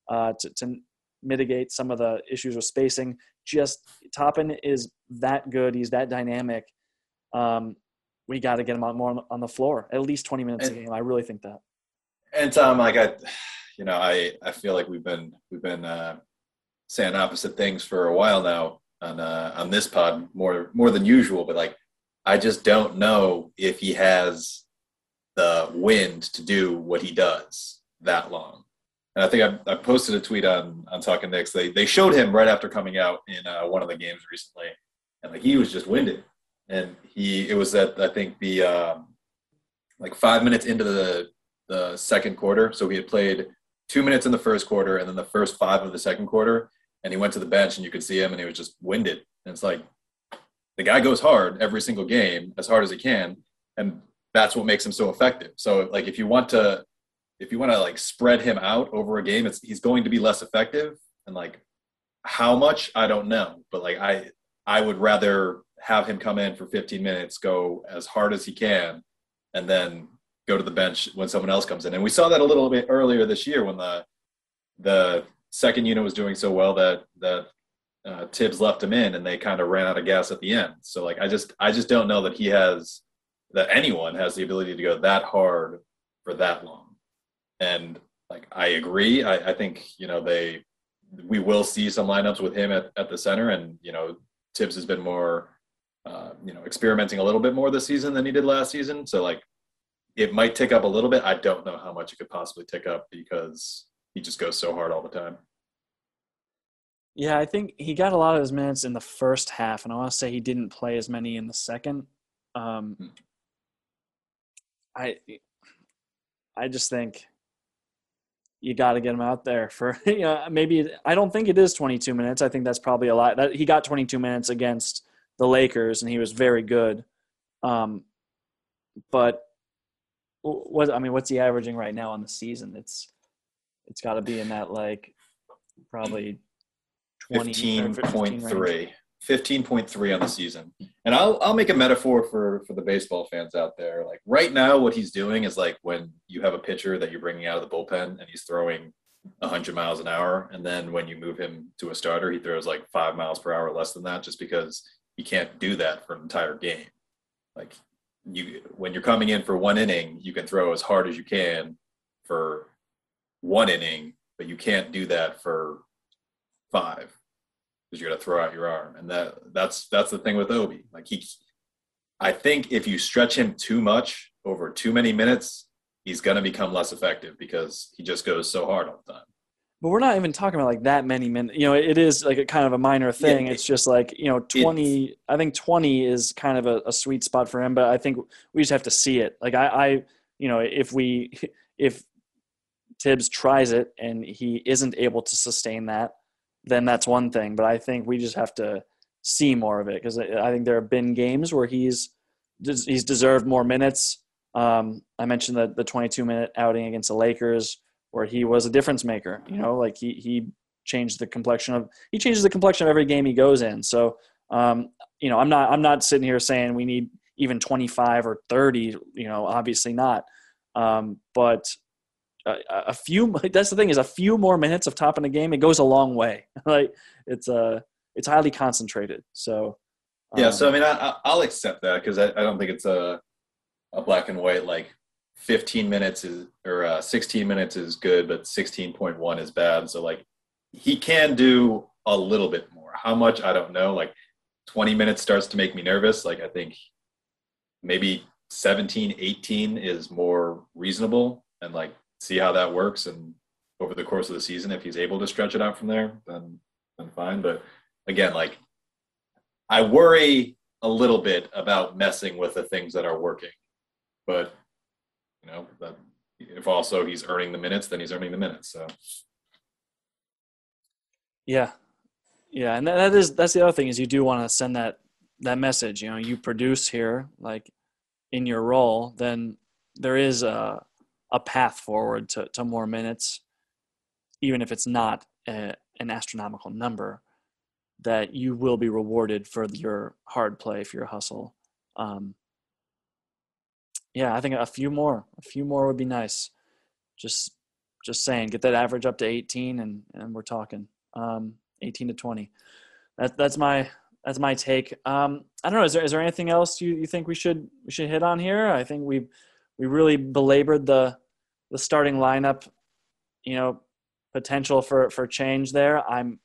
uh, to, to mitigate some of the issues with spacing. Just Toppin is that good. He's that dynamic. Um, we got to get him out more on the, on the floor, at least 20 minutes a game. I really think that. And Tom, like I, you know, I I feel like we've been we've been uh, saying opposite things for a while now on uh, on this pod more more than usual. But like, I just don't know if he has the wind to do what he does that long. And I think I, I posted a tweet on on Talking Knicks. They they showed him right after coming out in uh, one of the games recently, and like he was just winded. And he it was at I think the um, like five minutes into the the second quarter. So he had played two minutes in the first quarter and then the first five of the second quarter. And he went to the bench and you could see him and he was just winded. And it's like the guy goes hard every single game, as hard as he can. And that's what makes him so effective. So like if you want to if you want to like spread him out over a game, it's he's going to be less effective. And like how much, I don't know. But like I I would rather have him come in for 15 minutes, go as hard as he can, and then go to the bench when someone else comes in. And we saw that a little bit earlier this year when the the second unit was doing so well that that uh, Thibs left him in, and they kind of ran out of gas at the end. So like I just I just don't know that he has that anyone has the ability to go that hard for that long. And like I agree, I, I think you know they we will see some lineups with him at, at the center, and you know Thibs has been more uh, you know experimenting a little bit more this season than he did last season. So like it might tick up a little bit. I don't know how much it could possibly tick up because he just goes so hard all the time. Yeah, I think he got a lot of his minutes in the first half, and I want to say he didn't play as many in the second. Um, Hmm. I, I just think you got to get him out there for you know maybe I don't think it is 22 minutes. I think that's probably a lot. That he got 22 minutes against the Lakers, and he was very good. Um, but what I mean, what's he averaging right now on the season? It's it's got to be in that like probably 20 15 15.3 15.3 on the season. And i'll i'll make a metaphor for for the baseball fans out there. Like right now what he's doing is like when you have a pitcher that you're bringing out of the bullpen and he's throwing 100 miles an hour and then when you move him to a starter he throws like 5 miles per hour less than that just because you can't do that for an entire game. Like you when you're coming in for one inning you can throw as hard as you can for one inning but you can't do that for five because you're to throw out your arm and that that's that's the thing with obi like he i think if you stretch him too much over too many minutes he's going to become less effective because he just goes so hard all the time But we're not even talking about like that many minutes. You know, it is like a kind of a minor thing. it- it's just like you know, twenty. I think twenty is kind of a, a sweet spot for him. But I think we just have to see it. Like I, I, you know, if we, if Thibs tries it and he isn't able to sustain that, then that's one thing. But I think we just have to see more of it because I think there have been games where he's he's deserved more minutes. Um, I mentioned the the 22 minute outing against the Lakers where he was a difference maker. You know, like he he changed the complexion of he changes the complexion of every game he goes in. So um, you know, I'm not I'm not sitting here saying we need even 25 or 30. You know, obviously not. Um, but a, a few that's the thing is a few more minutes of top in the game it goes a long way. Like it's uh it's highly concentrated so yeah um, so i mean I, i'll accept that because I, I don't think it's a, a black and white like 15 minutes is or uh, 16 minutes is good but 16.1 is bad so like he can do a little bit more. How much? I don't know like 20 minutes starts to make me nervous like i think maybe 17 18 is more reasonable and like see how that works and over the course of the season if he's able to stretch it out from there then then fine. But again like i worry a little bit about messing with the things that are working. But you know that if also he's earning the minutes then he's earning the minutes so. Yeah. Yeah and that, that is that's the other thing is you do want to send that that message you know you produce here like in your role then there is a a path forward to, to more minutes, even if it's not a, an astronomical number, that you will be rewarded for your hard play, for your hustle. Um, yeah, I think a few more, a few more would be nice. Just, just saying, get that average up to 18, and and we're talking um, 18 to 20. That that's my that's my take. Um, I don't know. Is there is there anything else you, you think we should we should hit on here? I think we we really belabored the the starting lineup, you know, potential for for change there. I'm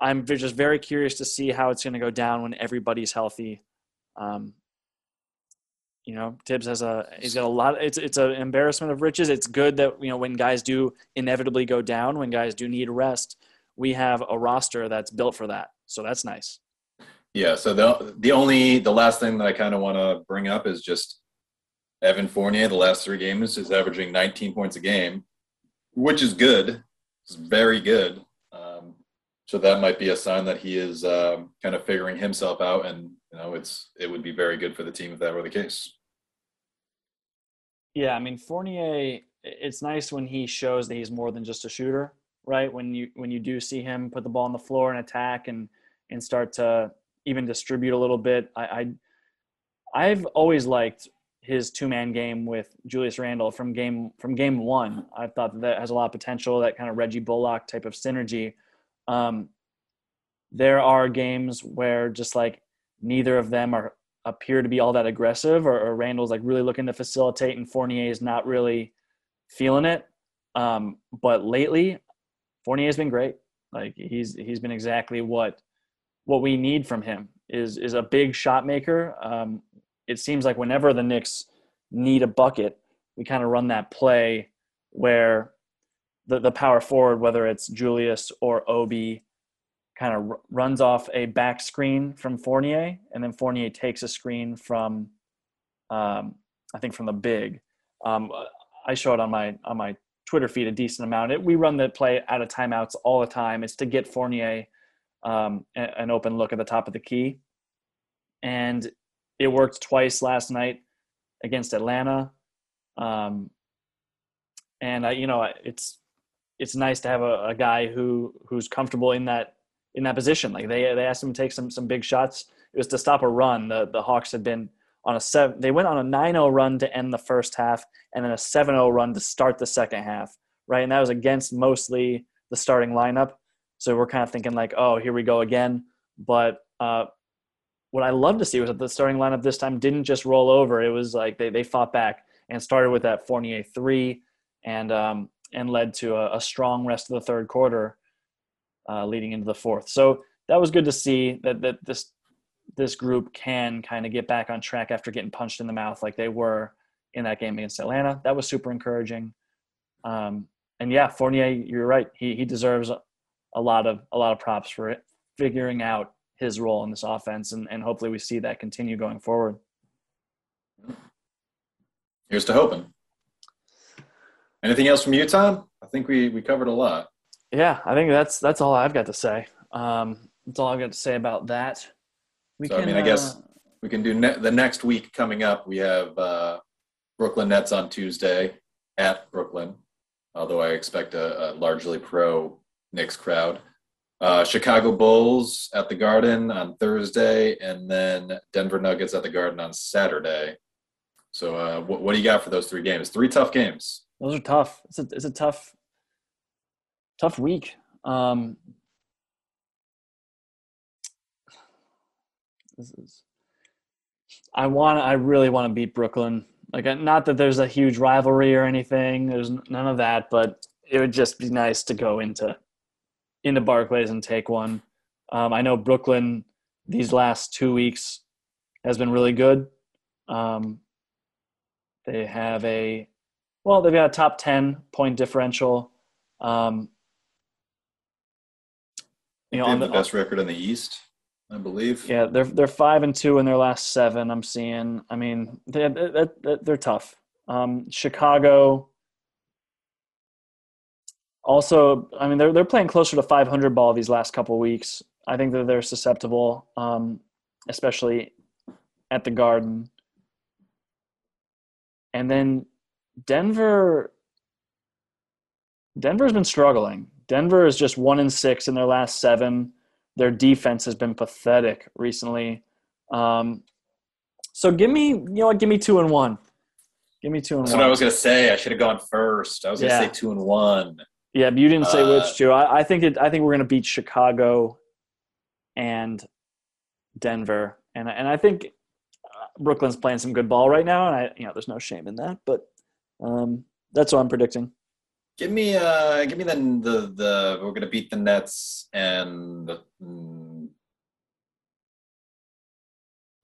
I'm just very curious to see how it's going to go down when everybody's healthy. Um, you know, Thibs has a he's got a lot. It's it's an embarrassment of riches. It's good that you know when guys do inevitably go down, when guys do need rest, we have a roster that's built for that. So that's nice. Yeah. So the the only the last thing that I kind of want to bring up is just Evan Fournier, the last three games, is averaging 19 points a game, which is good. It's very good. Um, so that might be a sign that he is um, kind of figuring himself out, and you know, it's it would be very good for the team if that were the case. Yeah, I mean Fournier. It's nice when he shows that he's more than just a shooter, right? When you when you do see him put the ball on the floor and attack and and start to even distribute a little bit. I, I I've always liked his two man game with Julius Randle from game from game one. I thought that, that has a lot of potential. That kind of Reggie Bullock type of synergy. Um, there are games where just like neither of them are appear to be all that aggressive, or, or Randle's like really looking to facilitate, and Fournier is not really feeling it. Um, but lately, Fournier has been great. Like he's he's been exactly what what we need from him is is a big shot maker. Um, it seems like whenever the Knicks need a bucket, we kind of run that play where the, the power forward, whether it's Julius or Obi, kind of r- runs off a back screen from Fournier, and then Fournier takes a screen from, um, I think from the big. Um, I show it on my on my Twitter feed a decent amount. It, we run the play out of timeouts all the time. It's to get Fournier um, an open look at the top of the key, and it worked twice last night against Atlanta. Um, and I, you know, it's it's nice to have a, a, guy who who's comfortable in that in that position. Like they they asked him to take some some big shots. It was to stop a run. The the Hawks had been on a seven. They went on a 9-0 run to end the first half, and then a 7-0 run to start the second half. Right, and that was against mostly the starting lineup. So we're kind of thinking like, oh, here we go again. But uh, what I love to see was that the starting lineup this time didn't just roll over. It was like they, they fought back and started with that Fournier three and um, and led to a, a, strong rest of the third quarter, uh, leading into the fourth. So that was good to see that that this this group can kind of get back on track after getting punched in the mouth like they were in that game against Atlanta. That was super encouraging. Um, and yeah, Fournier, you're right. He he deserves a lot of a lot of props for it, figuring out his role in this offense, and, and hopefully we see that continue going forward. Here's to hoping. Anything else from you, Tom? I think we, we covered a lot. Yeah, I think that's that's all I've got to say. Um, that's all I've got to say about that. We so, can, I mean, I guess uh, we can do ne- the next week coming up. We have uh, Brooklyn Nets on Tuesday at Brooklyn, although I expect a, a largely pro Knicks crowd. Uh, Chicago Bulls at the Garden on Thursday, and then Denver Nuggets at the Garden on Saturday. So, uh, what, what do you got for those three games? Three tough games. Those are tough. It's a it's a tough tough week. Um, this is. I want. I really want to beat Brooklyn. Like, uh, not that there's a huge rivalry or anything. There's none of that, but it would just be nice to go into into Barclays and take one. Um, I know Brooklyn these last two weeks has been really good. Um, they have a well, they've got a top ten point differential. Um, you know, They have the, the best record in the East, I believe. yeah, they're they're five and two in their last seven. I'm seeing. I mean, they they they're, they're tough. Um, Chicago. Also, I mean, they're they're playing closer to 500 ball these last couple weeks. I think that they're susceptible, um, especially at the Garden. And then Denver. Denver's been struggling. Denver is just one in six in their last seven. Their defense has been pathetic recently. Um, so give me, you know what? Give me two and one. Give me two and That's one. That's what I was gonna say. I should have gone first. I was gonna say two and one. Yeah, but you didn't say Uh, which two. I, I think it. I think we're going to beat Chicago and Denver, and and I think uh, Brooklyn's playing some good ball right now, and I you know there's no shame in that, but um, that's what I'm predicting. Give me, uh, give me the the the. We're gonna beat the Nets and the. mm,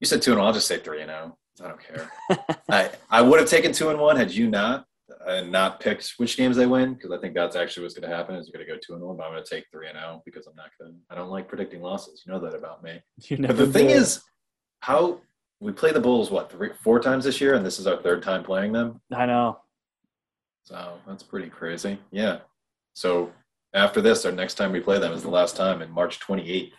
you said two and one. I'll just say three and zero. I don't care. I I would have taken two and one had you not and not pick which games they win because I think that's actually what's going to happen is you're going to go two and one. But I'm going to take three and zero because I'm not going. to I don't like predicting losses. You know that about me. You But the thing is, how we play the Bulls what three, four times this year, and this is our third time playing them. I know. So that's pretty crazy. Yeah. So after this, our next time we play them is the last time in March 28th.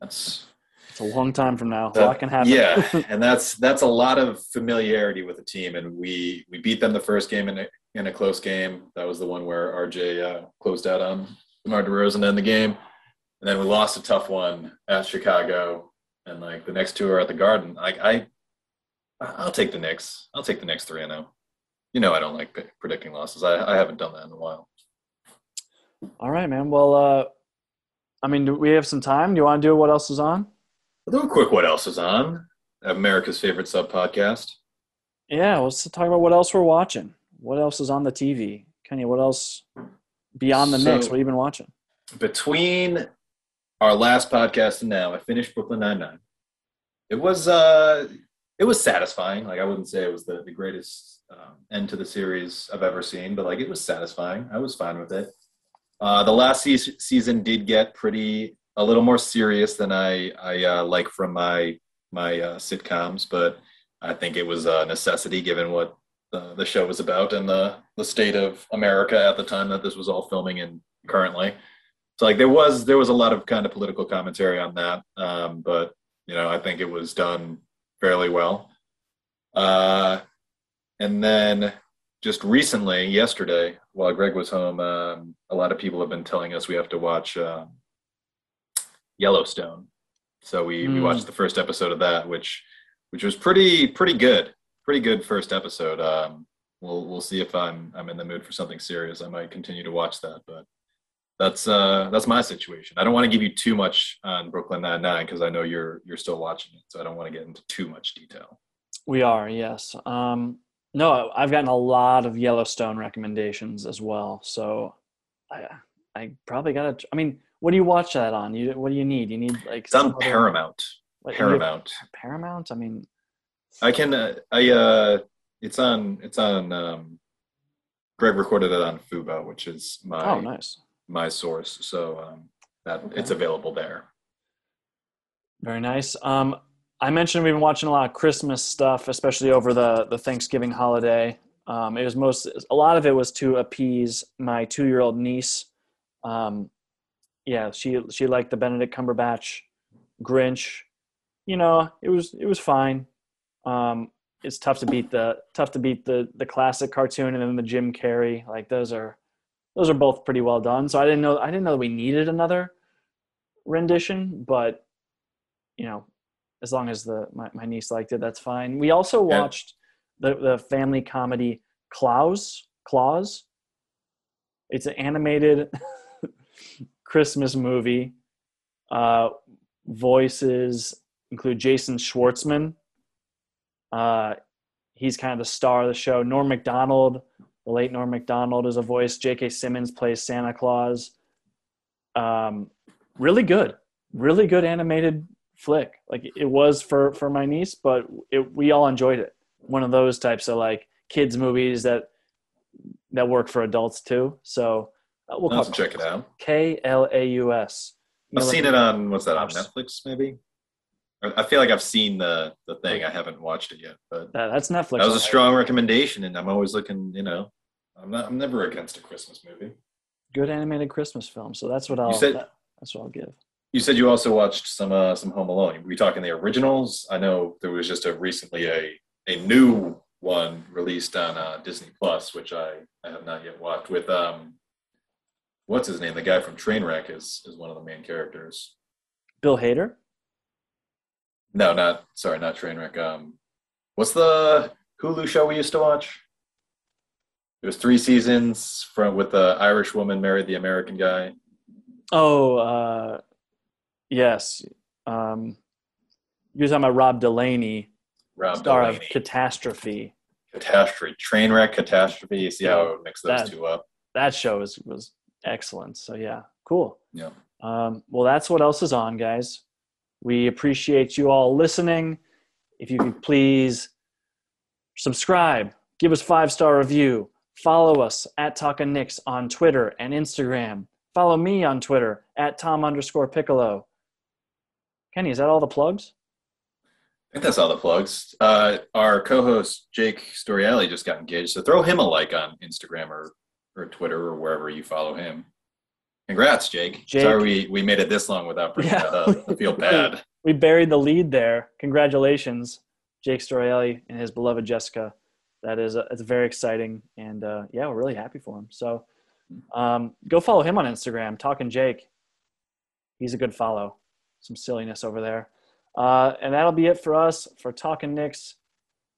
That's It's a long time from now. A that- lot can happen. Yeah, and that's that's a lot of familiarity with the team, and we we beat them the first game in a in a close game. That was the one where RJ uh, closed out on DeMar DeRozan end the game, and then we lost a tough one at Chicago, and like the next two are at the Garden. Like I, I'll take the Knicks. I'll take the Knicks three and zero. You know I don't like p- predicting losses. I, I haven't done that in a while. All right, man. Well, uh, I mean, do we have some time? Do you want to do what else is on? I'll do a quick what else is on America's favorite sub podcast. Yeah, let's talk about what else we're watching. What else is on the TV? Kenny, what else beyond the So- Knicks? What have you been watching? between our last podcast and now, I finished Brooklyn Nine Nine. It was uh, it was satisfying. Like I wouldn't say it was the the greatest um, end to the series I've ever seen, but like it was satisfying. I was fine with it. Uh, the last se- season did get pretty a little more serious than I I uh, like from my my uh, sitcoms, but I think it was a necessity given what the, the show was about and the the state of America at the time that this was all filming in currently. So like there was there was a lot of kind of political commentary on that, um, but you know I think it was done fairly well. Uh, and then just recently, yesterday, while Greg was home, um, a lot of people have been telling us we have to watch uh, Yellowstone. So we, we Mm. watched the first episode of that, which which was pretty pretty good, pretty good first episode. Um, we'll we'll see if I'm I'm in the mood for something serious. I might continue to watch that, but that's uh that's my situation. I don't want to give you too much on Brooklyn Nine Nine because I know you're you're still watching it, so I don't want to get into too much detail. We are, yes. Um, no, I've gotten a lot of Yellowstone recommendations as well. So I, I probably got to. I mean, what do you watch that on? You, what do you need? You need like It's on Paramount. have Paramount. Paramount. I mean, I can. Uh, I. Uh, it's on. It's on. Um, Greg recorded it on Fubo, which is my oh, nice, my source. So um, that Okay. it's available there. very nice. Um, I mentioned we've been watching a lot of Christmas stuff, especially over the the Thanksgiving holiday. Um, it was most a lot of it was to appease my two year old niece. Um, yeah, she she liked the Benedict Cumberbatch Grinch. You know, it was it was fine. Um, it's tough to beat the tough to beat the the classic cartoon and then the Jim Carrey. Like those are those are both pretty well done. So I didn't know I didn't know we needed another rendition, but you know, as long as the my, my niece liked it, that's fine. We also watched the the family comedy Klaus Claus. It's an animated Christmas movie. Uh, voices include Jason Schwartzman. Uh, he's kind of the star of the show. Norm Macdonald, the late Norm Macdonald, is a voice. J.K. Simmons plays Santa Claus. Um, really good, really good animated flick. Like it was for for my niece, but it, we all enjoyed it. One of those types of like kids movies that that work for adults too. So uh, we'll I'll call have check it out. K L A U S. I've seen it on what's that on Netflix maybe? I feel like I've seen the the thing. I haven't watched it yet, but That, that's Netflix. that was a strong recommendation, and I'm always looking. You know, I'm not. I'm never against a Christmas movie. good animated Christmas film. So that's what I'll. said- that- that's what I'll give. You said you also watched some uh, some Home Alone. Were we talking the originals? I know there was just a recently a a new one released on uh, Disney Plus, which I, I have not yet watched. With um, what's his name? The guy from Trainwreck is is one of the main characters. Bill Hader. No, not sorry, not Trainwreck. Um, what's the Hulu show we used to watch? It was three seasons from with the Irish woman married the American guy. Oh, uh, yes. Um, you're talking about Rob Delaney, Rob star Delaney. of Catastrophe. catastrophe, Trainwreck, catastrophe. You see how I would mix those That- two up? That show was was excellent. So yeah, cool. Yeah. Um, well, that's what else is on, guys. We appreciate you all listening. If you could please subscribe, give us five star review, follow us at Talkin' Knicks on Twitter and Instagram. Follow me on Twitter at Tom underscore Piccolo. Kenny, is that all the plugs? I think that's all the plugs. Uh, our co-host Jake Storiali just got engaged, so throw him a like on Instagram or, or Twitter or wherever you follow him. Congrats, Jake. Jake- Sorry we, we made it this long without bringing Yeah. that up. I feel bad. We buried the lead there. Congratulations, Jake Storielli and his beloved Jessica. That is uh, it's very exciting, and uh, yeah, we're really happy for him. So, um, go follow him on Instagram, Talking Jake. He's a good follow. Some silliness over there, uh, and that'll be it for us for Talking Knicks.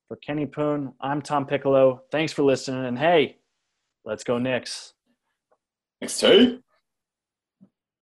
For Kenny Poon, I'm Tom Piccolo. Thanks for listening, and hey, let's go Knicks. Thanks, Jake.